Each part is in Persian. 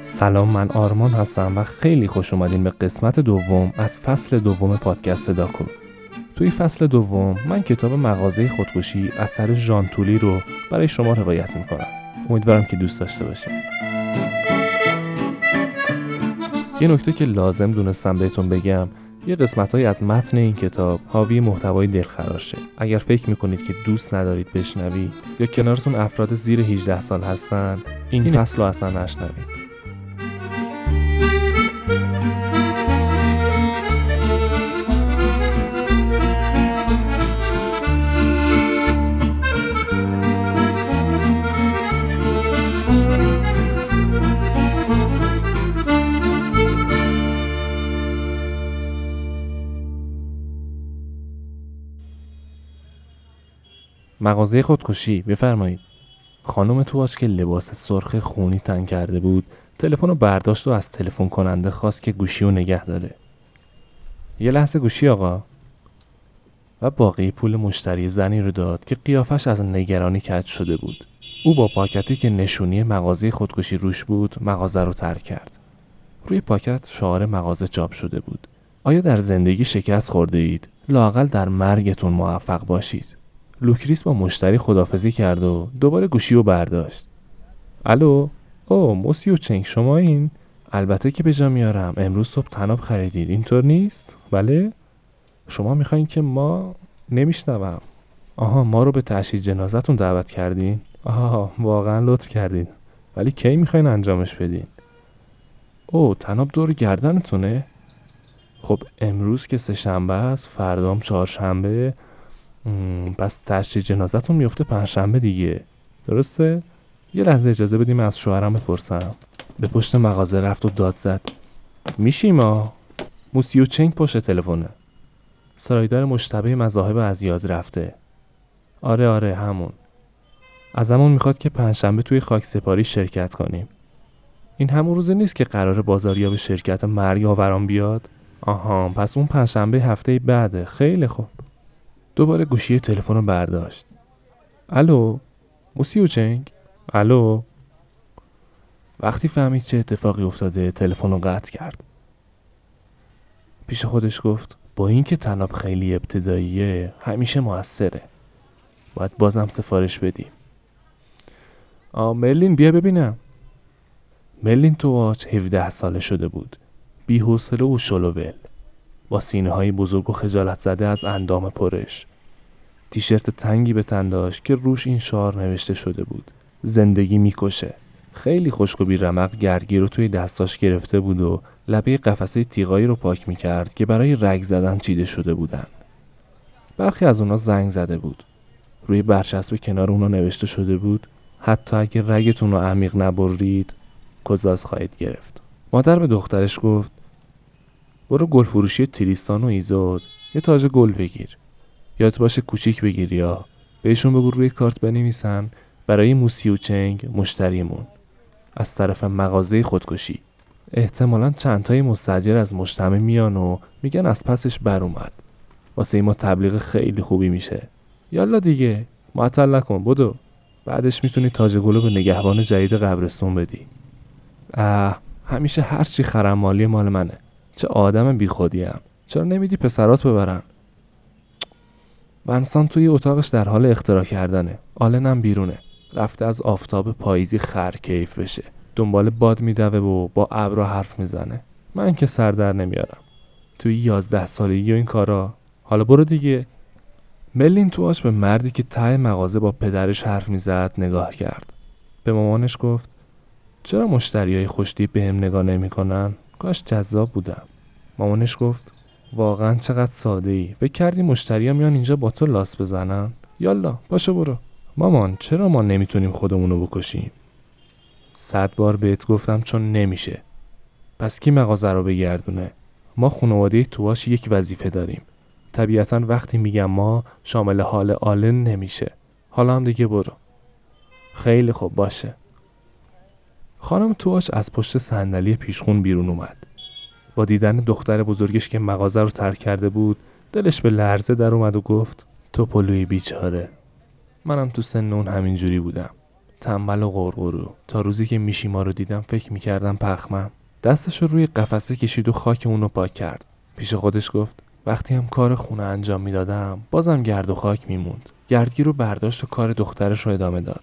سلام من آرمان هستم و خیلی خوش اومدین به قسمت دوم از فصل دوم پادکست صدا کن. توی فصل دوم من کتاب مغازه خودکشی اثر ژان تولی رو برای شما روایت می‌کنم. امیدوارم که دوست داشته باشین. یه نکته که لازم دونستم بهتون بگم یه قسمت از متن این کتاب حاوی محتوای دلخراشه اگر فکر می‌کنید که دوست ندارید بشنوید یا کنارتون افراد زیر 18 سال هستن این فصل رو اصلا نشنوید. مغازه خودکشی بفرمایید. خانم تواش که لباس سرخ خونی تن کرده بود تلفن رو برداشت و از تلفن کننده خواست که گوشی رو نگه داره. یه لحظه گوشی آقا. و باقی پول مشتری زنی رو داد که قیافش از نگرانی کج شده بود. او با پاکتی که نشونی مغازه خودکشی روش بود مغازه رو ترک کرد. روی پاکت شعار مغازه چاپ شده بود. آیا در زندگی شکست خورده اید؟ لاقل در مرگتون موفق باشید. لوکریس با مشتری خداحافظی کرد و دوباره گوشی رو برداشت. الو؟ او موسیو چنگ شمایین؟ البته که به جا میارم. امروز صبح طناب خریدید. اینطور نیست؟ بله. شما می‌خواین که ما نمیشنوم. آها ما رو به تشییع جنازتون دعوت کردین؟ آها واقعا لطف کردین. ولی کی می‌خواین انجامش بدین؟ او طناب دور گردنتونه؟ خب امروز که سه شنبه است فردام چهارشنبه پس تشریح جنازتون میفته پنجشنبه دیگه. درسته؟ یه لحظه اجازه بدیم از شوهرم بپرسم. به پشت مغازه رفت و داد زد. میشی ما؟ موسیو چنگ پشت تلفنه. سرایدار مشتبه مذاهب از یاد رفته. آره آره همون. ازمون می‌خواد که پنجشنبه توی خاک سپاری شرکت کنیم. این همون روزه نیست که قرار به شرکت مرگ آوران بیاد؟ آها پس اون پنجشنبه هفته بعده. خیلی خوب. دوباره گوشی تلفن رو برداشت. الو موسیو چنگ؟ الو. وقتی فهمید چه اتفاقی افتاده تلفن رو قطع کرد. پیش خودش گفت با اینکه تناب خیلی ابتداییه همیشه موثره. باید بازم سفارش بدیم. آ ملین بیا ببینم. ملین تو آج 17 ساله شده بود. بی و شلوول. با سینه های بزرگ و خجالت زده از اندام پرش. تیشرت تنگی به تن داشت که روش این شعار نوشته شده بود. زندگی می‌کشه. خیلی خشک و بیرمق گرگی رو توی دستاش گرفته بود و لبه قفسه تیغایی رو پاک می‌کرد که برای رگ زدن چیده شده بودن. برخی از اونا زنگ زده بود. روی برچسب کنار اونا نوشته شده بود حتی اگه رگتون رو عمیق نبرید کزاز خواهید گرفت؟ مادر به دخترش گفت برو گل فروشی تریستان و ایزود یه تاج گل بگیر. یاد باشه کوچیک بگیر یا بهشون بگو روی کارت بنویسن برای موسیو چنگ مشتریمون. از طرف مغازه خودکشی. احتمالا چندتای مستجر از مجتمع میان و میگن از پسش بر اومد. واسه ما تبلیغ خیلی خوبی میشه. یالا دیگه معطل نکن بدو. بعدش می‌تونی تاج گلو به نگهبان جدید قبرستون بدی. اه همیشه هرچی خرم مالی مال منه. چه آدم بیخودیم چرا نمیدی پسرات ببرن؟ ونسان توی اتاقش در حال اختراع کردنه. آلنم بیرونه. رفته از آفتاب پاییزی خر کیف بشه. دنبال باد میدوه و با ابرا حرف می‌زنه. من که سر در نمیارم. توی یازده سالگی و این کارا. حالا برو دیگه. ملین تواش به مردی که ته مغازه با پدرش حرف می‌زد نگاه کرد. به مامانش گفت چرا مشتری های خوشتی به هم نگاه نمی‌کنن؟ کاش جذاب بودم. مامانش گفت واقعا چقدر ساده ای فکر کردی مشتری میان اینجا با تو لاس بزنن؟ یالا پاشو برو. مامان چرا ما نمی‌تونیم خودمونو بکشیم؟ صد بار بهت گفتم چون نمیشه. پس کی مغازه رو بگردونه؟ ما خانواده تواش یک وظیفه داریم. طبیعتا وقتی میگم ما شامل حال آلن نمیشه. حالا هم دیگه برو. خیلی خوب باشه. خانم تواش از پشت صندلی پیشخون بیرون اومد. با دیدن دختر بزرگش که مغازه رو ترک کرده بود دلش به لرزه در اومد و گفت تو پلوی بیچاره. منم تو سن اون همینجوری بودم. تنبل و غرغرو. تا روزی که میشیما رو دیدم فکر می‌کردم پخمم. دستش رو روی قفسه کشید و خاک اونو پاک کرد. پیش خودش گفت وقتی هم کار خونه انجام می‌دادم بازم گرد و خاک میموند. گردگیر رو برداشت و کار دخترش رو ادامه داد.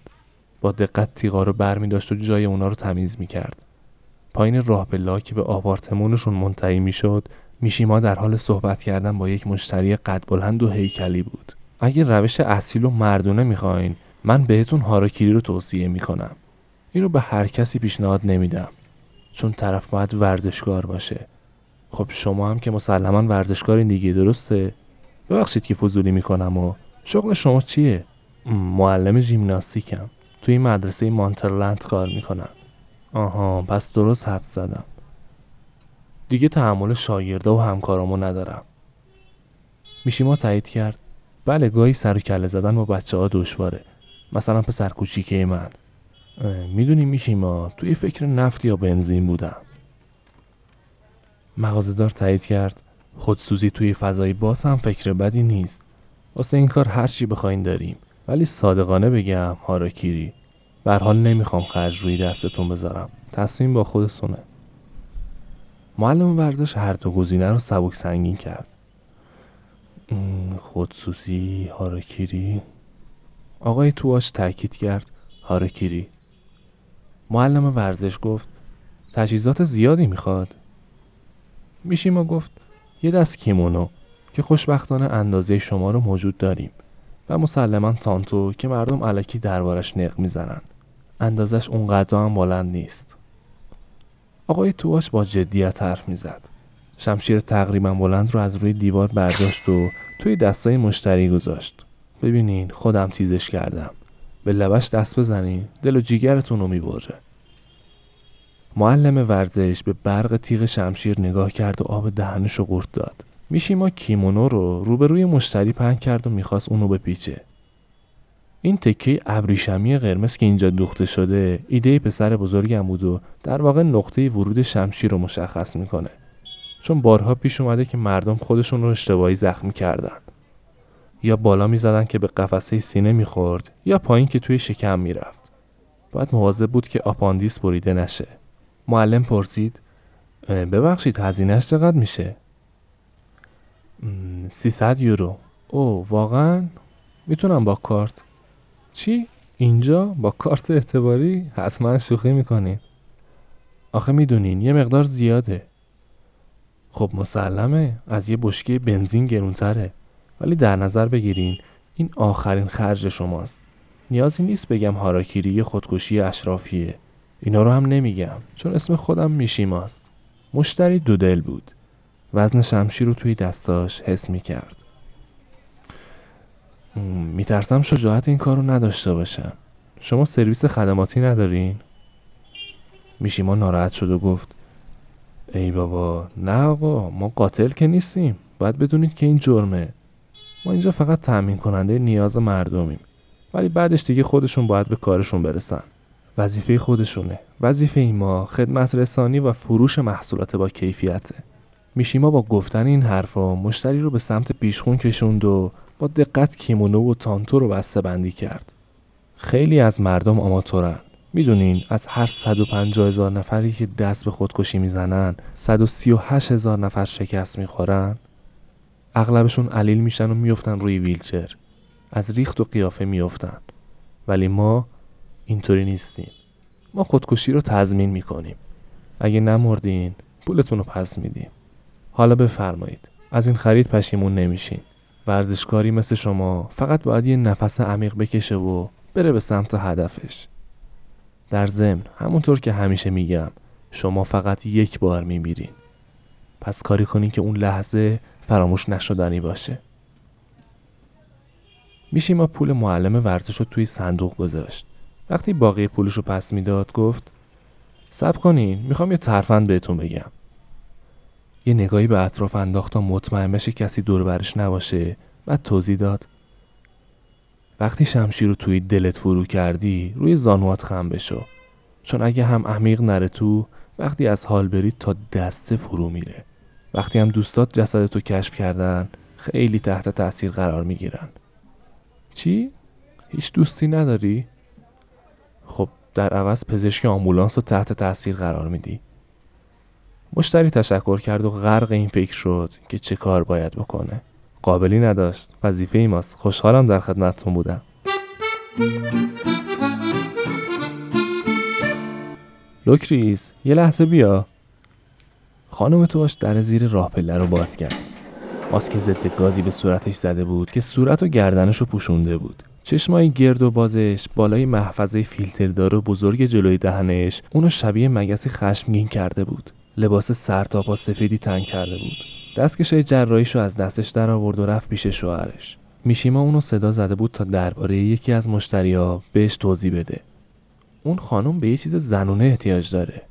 با دقت تیغا رو بر می داشت و جای اونا رو تمیز می کرد. پایین راه که به آپارتمونشون منتهی می شد میشیما در حال صحبت کردن با یک مشتری قد بلند و هیکلی بود. اگه روش اصیل و مردونه می‌خواین من بهتون هاراکیری رو توصیه می‌کنم. اینو به هر کسی پیشنهاد نمیدم. چون طرف باید ورزشکار باشه. خب شما هم که مسلما ورزشکاری دیگه درسته؟ ببخشید که فضولی می‌کنم و شغل شما چیه؟ معلم ژیمناستیکم. توی مدرسه مانترلند کار می‌کنم آها پس درست حد زدم. دیگه تحمل شاگرده و همکارامو ندارم. میشیما تایید کرد؟ بله گاهی سر و کله زدن با بچه ها دشواره. مثلا پسر کوچیکه من. می‌دونی میشیما توی فکر نفت یا بنزین بودم. مغازهدار تایید کرد. خودسوزی توی فضای باز هم فکر بدی نیست. واسه این کار هرچی بخواین داریم. ولی صادقانه بگم هاراکیری. بر حال نمی‌خوام خرج روی دستتون بذارم. تصمیم با خودتونه. معلم ورزش هر دو گزینه رو سبک سنگین کرد. خودسوزی هاراکیری آقای تواش تاکید کرد هاراکیری معلم ورزش گفت تجهیزات زیادی می‌خواد؟ میشیما گفت یه دست کیمونو که خوشبختانه اندازه شما رو موجود داریم و مسلما تانتو که مردم علکی دربارش نق می‌زنن. اندازش اونقدر هم بلند نیست. آقای تواش با جدیت حرف می‌زد. شمشیر تقریبا بلند رو از روی دیوار برداشت و توی دستای مشتری گذاشت. ببینین خودم تیزش کردم. به لبش دست بزنین دل و جیگرتون رو می‌بره معلم ورزش به برق تیغ شمشیر نگاه کرد و آب دهنش رو قورت داد. میشیما کیمونو رو روبروی مشتری پهن کرد و می‌خواست اونو بپیچه. این تکه ابریشمی قرمز که اینجا دوخته شده ایده پسر بزرگم بود و در واقع نقطه ورود شمشیر رو مشخص می‌کنه. چون بارها پیش اومده که مردم خودشون رو اشتباهی زخمی کردن. یا بالا می‌زدن که به قفسه سینه می‌خورد یا پایین که توی شکم می‌رفت. باید مواظب بود که آپاندیس بریده نشه. معلم پرسید ببخشید هزینهش چقدر میشه؟ 300 یورو. او واقعا؟ می‌تونم با کارت. چی؟ اینجا با کارت اعتباری حتما شوخی می‌کنین آخه می‌دونین یه مقدار زیاده. خب مسلمه از یه بشکه بنزین گرونتره. ولی در نظر بگیرین این آخرین خرج شماست. نیازی نیست بگم هاراکیری خودکشی اشرافیه. اینا رو هم نمیگم. چون اسم خودم میشیماست. مشتری دو دل بود. وزن شمشیر رو توی دستاش حس می کرد میترسم شجاعت این کار رو نداشته باشم. شما سرویس خدماتی ندارین؟ میشیما ناراحت شد و گفت ای بابا نه آقا ما قاتل که نیستیم. باید بدونید که این جرمه. ما اینجا فقط تأمین کننده نیاز مردمیم. ولی بعدش دیگه خودشون باید به کارشون برسن. وظیفه خودشونه. وظیفه ما خدمت رسانی و فروش محصولات با کیفیته. میشیما با گفتن این حرفا مشتری رو به سمت پیشخون کشوند و دقت کیمونو و تانتو رو بسته بندی کرد. خیلی از مردم آماتورن. می‌دونین از هر 150 هزار نفری که دست به خودکشی می‌زنن 138 هزار نفر شکست می‌خورن. اغلبشون علیل میشن و میفتن روی ویلچر. از ریخت و قیافه میفتن ولی ما اینطوری نیستیم. ما خودکشی رو تضمین می‌کنیم. اگه نمردین پولتون رو پس میدیم. حالا بفرمایید. از این خرید پشیمون نمیشین. ورزشکاری مثل شما فقط باید یه نفس عمیق بکشه و بره به سمت هدفش. در ضمن همونطور که همیشه میگم شما فقط یک بار میمیرین. پس کاری کنین که اون لحظه فراموش نشدنی باشه. میشیما پول معلم ورزش رو توی صندوق گذاشت. وقتی باقی پولش رو پس می‌داد گفت سب کنین می‌خوام یه ترفند بهتون بگم. یه نگاهی به اطراف انداخت تا مطمئن بشه کسی دور برش نباشه بعد توضیح داد. وقتی شمشیر رو توی دلت فرو کردی روی زانوات خم بشو. چون اگه هم عمیق نره تو وقتی از حال برید تا دسته فرو میره. وقتی هم دوستات جسدتو کشف کردن خیلی تحت تاثیر قرار می‌گیرن. چی؟ هیچ دوستی نداری؟ خب در عوض پزشک آمبولانس رو تحت تاثیر قرار میدی. مشتری تشکر کرد و غرق این فکر شد که چه کار باید بکنه. قابلی نداشت. وظیفه ماست. خوشحالم در خدمتتون بودم. لوکریس یه لحظه بیا. خانم تواش در زیر راه پله رو باز کرد. ماسک ضد گازی به صورتش زده بود که صورت و گردنش رو پوشونده بود. چشمایی گرد و بازش بالای محفظه فیلتردار و بزرگ جلوی دهنش اونو شبیه مگسی خشمگین کرده بود. لباس سرتاپا سفیدی تنگ کرده بود. دستکشای جراحیشو از دستش در آورد و رفت پیش شوهرش. میشیما اونو صدا زده بود تا درباره یکی از مشتریا بهش توضیح بده. اون خانم به یه چیز زنونه احتیاج داره.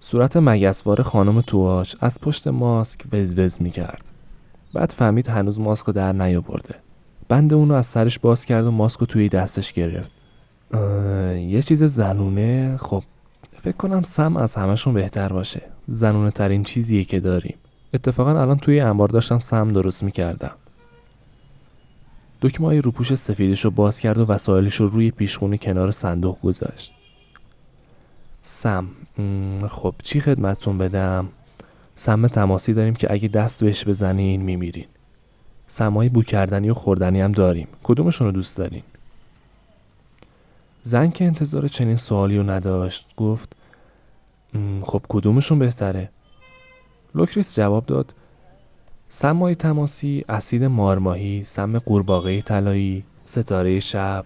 صورت مگسوار خانم تواچ از پشت ماسک وزوز می‌کرد. بعد فهمید هنوز ماسک رو در نیاورده. بند اونو از سرش باز کرد و ماسک رو توی دستش گرفت. یه چیز زنونه؟ خب فکر کنم سم از همشون بهتر باشه. زنونه ترین چیزیه که داریم. اتفاقا الان توی انبار داشتم سم درست می‌کردم. دکمه های روپوش سفیدش رو باز کرد و وسایلش رو روی پیشخونی کنار صندوق گذاشت. سم. خب چی خدمتتون بدم؟ سم تماسی داریم که اگه دست بهش بزنین میمیرین. سم‌های بو کردنی و خوردنی هم داریم. کدومشون رو دوست دارین؟ زن که انتظار چنین سوالی رو نداشت گفت خب کدومشون بهتره لوکریس جواب داد سمای تماسی اسید مارماهی سم قورباغه طلایی ستاره شب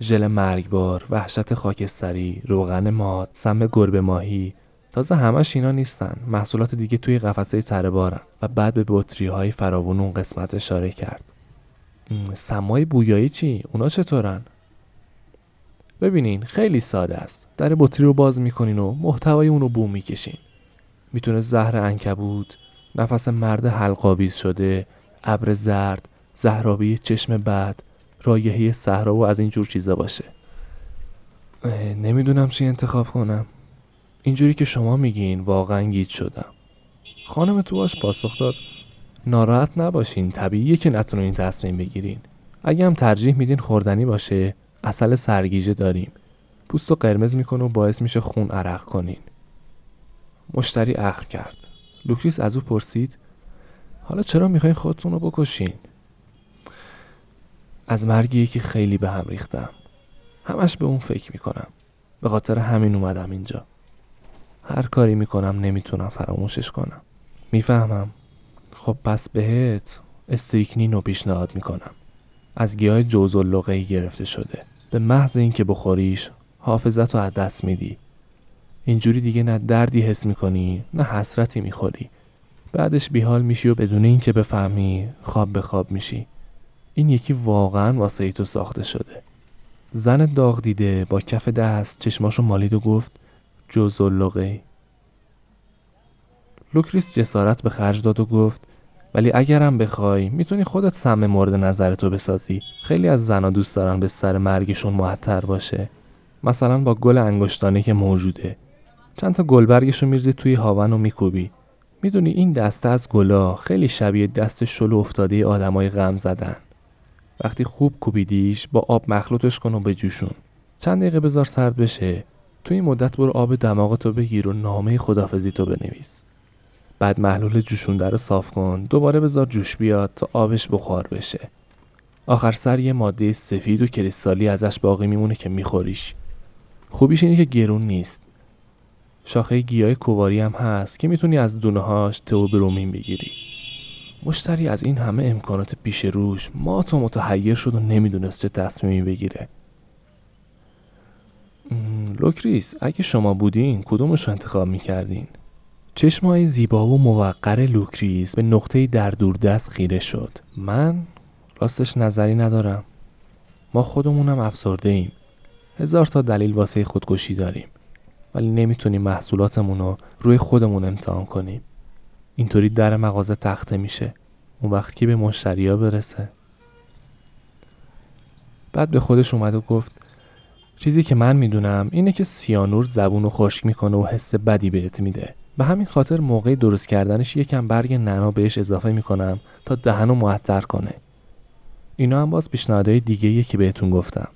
ژل مرگبار وحشت خاکستری روغن ماد سم گربه ماهی تازه همش اینا نیستن محصولات دیگه توی قفسه تره بارن و بعد به بطری های فراون اون قسمت اشاره کرد سمای بویایی چی؟ اونا چطورن؟ ببینین خیلی ساده است. در بطری رو باز می‌کنین و محتوای اون رو بو می‌کشین. می‌تونه زهر انکبوت نفس مرد حلقاویز شده ابر زرد زهرابی چشم بد رایحه صحرا و از این جور چیزا باشه. نمی‌دونم چی انتخاب کنم. اینجوری که شما میگین واقعا گیت شدم. خانم تواش پاسخ داد. ناراحت نباشین طبیعیه که نتونین تصمیم بگیرین. اگه هم ترجیح میدین خوردنی باشه اصل سرگیجه داریم. پوست و قرمز می‌کنه و باعث میشه خون عرق کنین. مشتری اخر کرد. لوکریس از او پرسید حالا چرا می‌خواین خودتون رو بکشین؟ از مرگی که خیلی به هم ریختم. همش به اون فکر می‌کنم. به خاطر همین اومدم اینجا. هر کاری می‌کنم نمی‌تونم فراموشش کنم. می‌فهمم. خب پس بهت استریکنین رو پیشنهاد می‌کنم. از گیاه جوز و گرفته شده. به محض اینکه بخوریش حافظت رو از دست میدی. اینجوری دیگه نه دردی حس می‌کنی نه حسرتی می‌خوری. بعدش بیحال میشی و بدون اینکه بفهمی خواب به خواب میشی. این یکی واقعا واسه تو ساخته شده. زن داغ دیده با کف دست چشماشو مالید و گفت جز لغه لوکریس جسارت به خرج داد و گفت ولی اگرم بخوای می‌تونی خودت سم مورد نظرتو بسازی. خیلی از زنا دوست دارن به سر مرگشون معطر باشه. مثلا با گل انگشتانه که موجوده. چند تا گلبرگشو میرزی توی هاون و میکوبی. می‌دونی این دسته از گلا خیلی شبیه دست شلو افتاده آدمای غم زدن. وقتی خوب کوبیدیش با آب مخلوطش کن و بجوشون چند دقیقه بذار سرد بشه. تو این مدت برو آب دماغتو بگیر و نامه خدافزی تو بنویس. بعد محلول جوشونده رو صاف کن. دوباره بذار جوش بیاد تا آبش بخار بشه. آخر سر یه ماده سفید و کریستالی ازش باقی میمونه که میخوریش. خوبیش اینه که گرون نیست. شاخه گیاه کواری هم هست که می‌تونی از دونه هاش تئوبرومین بگیری. مشتری از این همه امکانات پیش روش ما تو متحیر شد و نمی‌دونست چه تصمیمی بگیره. لوکریس اگه شما بودین کدومش رو انتخاب می‌کردین؟ چشمای زیبا و موقر لوکریس به نقطه‌ای در دوردست خیره شد. من راستش نظری ندارم. ما خودمونم افسرده ایم. هزار تا دلیل واسه خودکشی داریم. ولی نمی‌تونیم محصولاتمون رو روی خودمون امتحان کنیم. اینطوری در مغازه تخته میشه. اون وقت کی به مشتریا برسه؟ بعد به خودش اومد و گفت چیزی که من می‌دونم اینه که سیانور زبون رو خشک می‌کنه و حس بدی بهت میده. به همین خاطر موقع درست کردنش یکم برگ ننا بهش اضافه می‌کنم تا دهن رو معطر کنه. اینا هم باز پیشنهادهای دیگه که بهتون گفتم.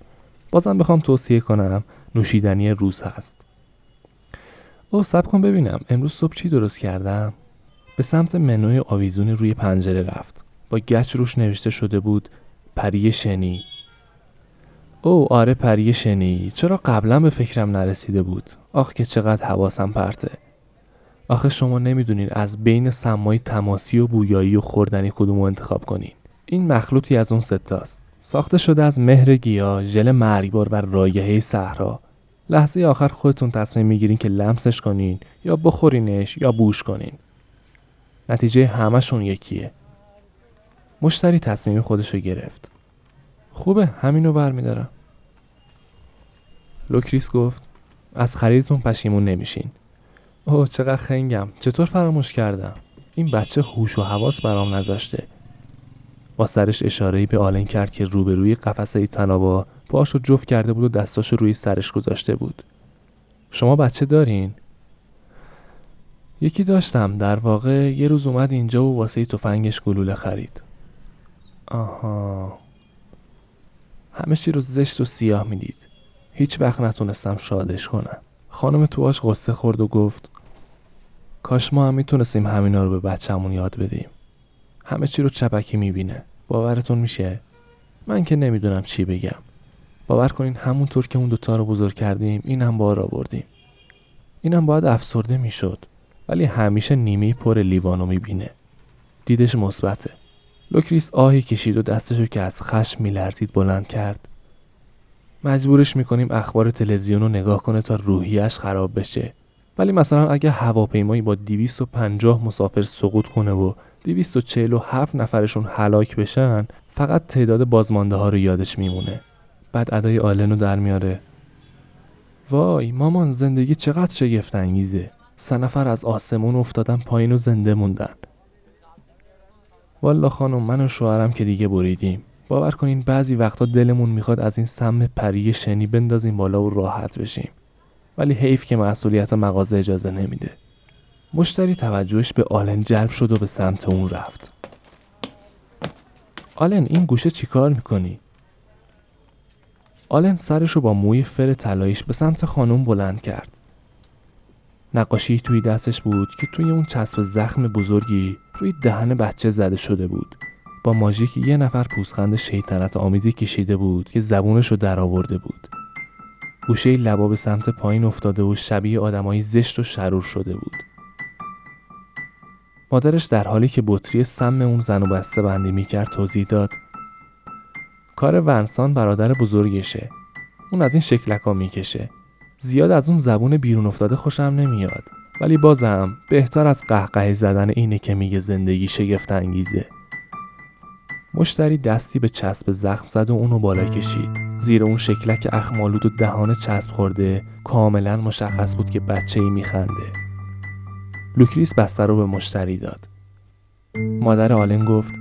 بازم بخوام توصیه کنم نوشیدنی روز هست. او سب کن ببینم. امروز صبح چی درست کردم؟ به سمت منوی آویزون روی پنجره رفت. با گچ روش نوشته شده بود پری شنی. او آره پری شنی. چرا قبلا به فکرم نرسیده بود؟ آخ که چقدر حواسم پرته. آخه شما نمی‌دونین از بین سمای تماسی و بویایی و خوردنی کدوم رو انتخاب کنین. این مخلوطی از اون ستاست ساخته شده از مهر گیا ژل مرگبار و رایحه صحرا. لحظه آخر خودتون تصمیم می‌گیرین که لمسش کنین یا بخورینش یا بوش کنین. نتیجه همشون یکیه. مشتری تصمیم خودشو گرفت. خوبه همینو برمیدارم لوکریس گفت از خریدتون پشیمون نمیشین. اوه چقدر خنگم. چطور فراموش کردم؟ این بچه هوش و حواس برام نذاشته. با سرش اشاره‌ای به آلن کرد که روبروی قفسه طنابا پاشو جفت کرده بود و دستاشو روی سرش گذاشته بود. شما بچه دارین؟ یکی داشتم. در واقع یه روز اومد اینجا و واسه تفنگش گلوله خرید. آها. همه چی رو زشت و سیاه می‌دید. هیچ وقت نتونستم شادش کنم. خانم تواش قصه خورد و گفت کاش ما هم می‌تونستیم همینا رو به بچهمون یاد بدیم. همه چی رو چپکی می‌بینه. باورتون میشه؟ من که نمی‌دونم چی بگم. باور کنین همونطور که اون دوتا رو بزرگ کردیم اینم بار آوردیم. اینم باید افسرده می‌شد. ولی همیشه نیمه پر لیوانو می‌بینه. دیدش مثبته. لوکریس آهی کشید و دستشو که از خشم میلرزید بلند کرد. مجبورش می‌کنیم اخبار تلویزیون رو نگاه کنه تا روحیه‌ش خراب بشه. ولی مثلا اگه هواپیمایی با 250 مسافر سقوط کنه و 247 نفرشون هلاک بشن فقط تعداد بازمانده ها رو یادش میمونه. بعد ادای آلن رو در میاره. وای مامان زندگی چقدر شگفت انگیزه سه نفر از آسمون افتادن پایین و زنده موندن. والا خانم من و شوهرم که دیگه بریدیم. باور کنین بعضی وقتا دلمون می‌خواد از این سم پری شنی بندازیم بالا و راحت بشیم. ولی حیف که مسئولیت مغازه اجازه نمیده. مشتری توجهش به آلن جلب شد و به سمت اون رفت. آلن این گوشه چیکار می‌کنی؟ آلن سرش رو با موی فر طلاییش به سمت خانم بلند کرد. نقاشی توی دستش بود که توی اون چسب زخم بزرگی روی دهن بچه زده شده بود. با ماژیک یه نفر پوزخند شیطنت آمیزی کشیده بود که زبونش رو در آورده بود. گوشه لبا به سمت پایین افتاده و شبیه آدمایی زشت و شرور شده بود. مادرش در حالی که بطری سم اون زن و بسته بندی می‌کرد توضیح داد. کار ونسان برادر بزرگشه. اون از این شکلکا می‌کشه. زیاد از اون زبون بیرون افتاده خوشم نمیاد. ولی بازم بهتر از قهقه زدن اینه که میگه زندگی شگفت انگیزه مشتری دستی به چسب زخم زد و اونو بالا کشید. زیر اون شکلک اخمالود و دهان چسب خورده کاملا مشخص بود که بچه ای میخنده. لوکریس بستر رو به مشتری داد. مادر آلن گفت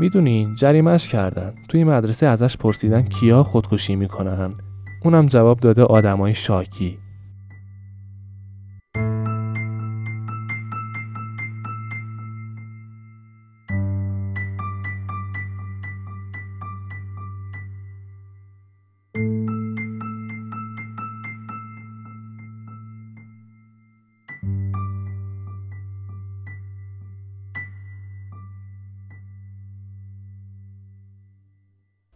می‌دونین جریمش کردن. توی مدرسه ازش پرسیدن کیا خودکشی می‌کنن. اونم جواب داده آدمای شاکی.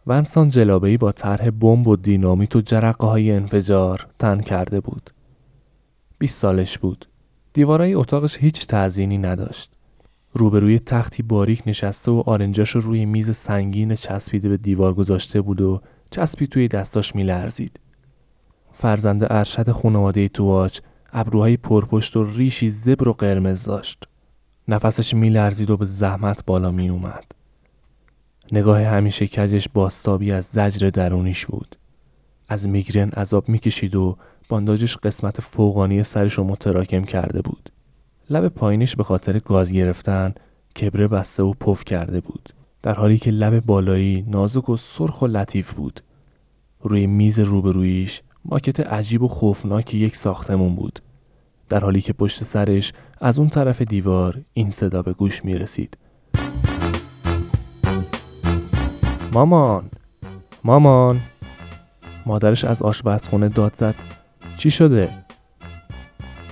ونسان جلابهی با طرح بمب و دینامیت و جرقه های انفجار تن کرده بود. 20 سالش بود. دیوارای اتاقش هیچ تعظینی نداشت. روبروی تختی باریک نشسته و آرنجاش رو روی میز سنگین چسبیده به دیوار گذاشته بود و چسبی توی دستاش میلرزید. فرزند ارشد خانواده تواچ ابروهای پرپشت و ریشی زبر و قرمز داشت. نفسش میلرزید و به زحمت بالا می اومد. نگاه همیشه کجش باستابی از زجر درونیش بود. از میگرن عذاب می‌کشید و بانداجش قسمت فوقانی سرش رو متراکم کرده بود. لب پایینش به خاطر گاز گرفتن کبره بسته و پف کرده بود. در حالی که لب بالایی نازک و سرخ و لطیف بود. روی میز روبرویش ماکت عجیب و خوفناک یک ساختمون بود. در حالی که پشت سرش از اون طرف دیوار این صدا به گوش می رسید. مامان. مامان. مادرش از آشپزخونه داد زد. چی شده؟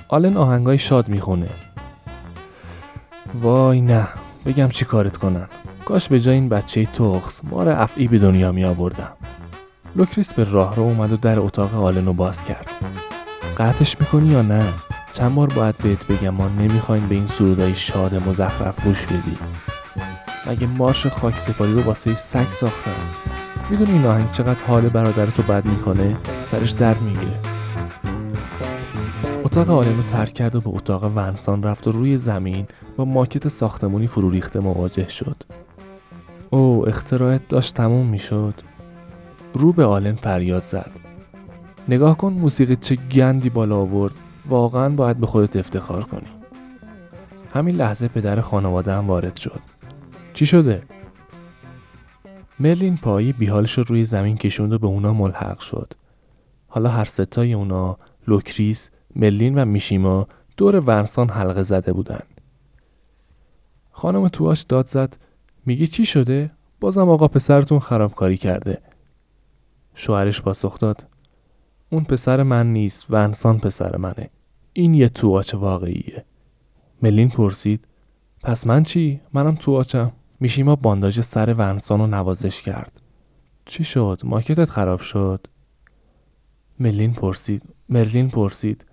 آلن آهنگای شاد می‌خونه. وای نگم چیکارت کنن. کاش به جای این بچه تخس مار افعی به دنیا می آوردم لوکریس به راهرو اومد و در اتاق آلن رو باز کرد. قطعش می‌کنی یا نه؟ چند بار باید بهت بگم ما نمی‌خوایم به این سرودای شاد مزخرف گوش بدی. مگه مارش خاک سپاری رو واسه سگ ساختن؟ می‌دونی این آهنگ چقدر حال برادرتو بد می‌کنه؟ سرش درد می‌گیره. اتاق آلن رو ترک کرد و به اتاق ونسان رفت و روی زمین با ماکت ساختمونی فرو ریخته مواجه شد. او اختراعت داشت تموم می‌شد. رو به آلن فریاد زد. نگاه کن موسیقی چه گندی بالا آورد. واقعا باید به خودت افتخار کنی. همین لحظه پدر خانواده هم وارد شد. چی شده؟ مرلین پایی بیحالش رو روی زمین کشوند و به اونا ملحق شد حالا هر ستای اونا لوکریس، مرلین و میشیما دور ورسان حلقه زده بودن خانم تواش داد زد میگی چی شده؟ بازم آقا پسرتون خرابکاری کرده شوهرش پاسخ داد اون پسر من نیست ونسان پسر منه این یه تواچ واقعیه ملین پرسید پس من چی؟ منم تواچم میشیما بانداج سر ونسان رو نوازش کرد چی شد؟ ماکتت خراب شد؟ ملین پرسید مرلین پرسید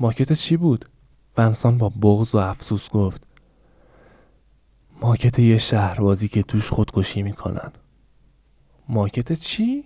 ماکت چی بود؟ ونسان با بغض و افسوس گفت ماکت یه شهربازی که توش خودکشی می‌کنن ماکت چی؟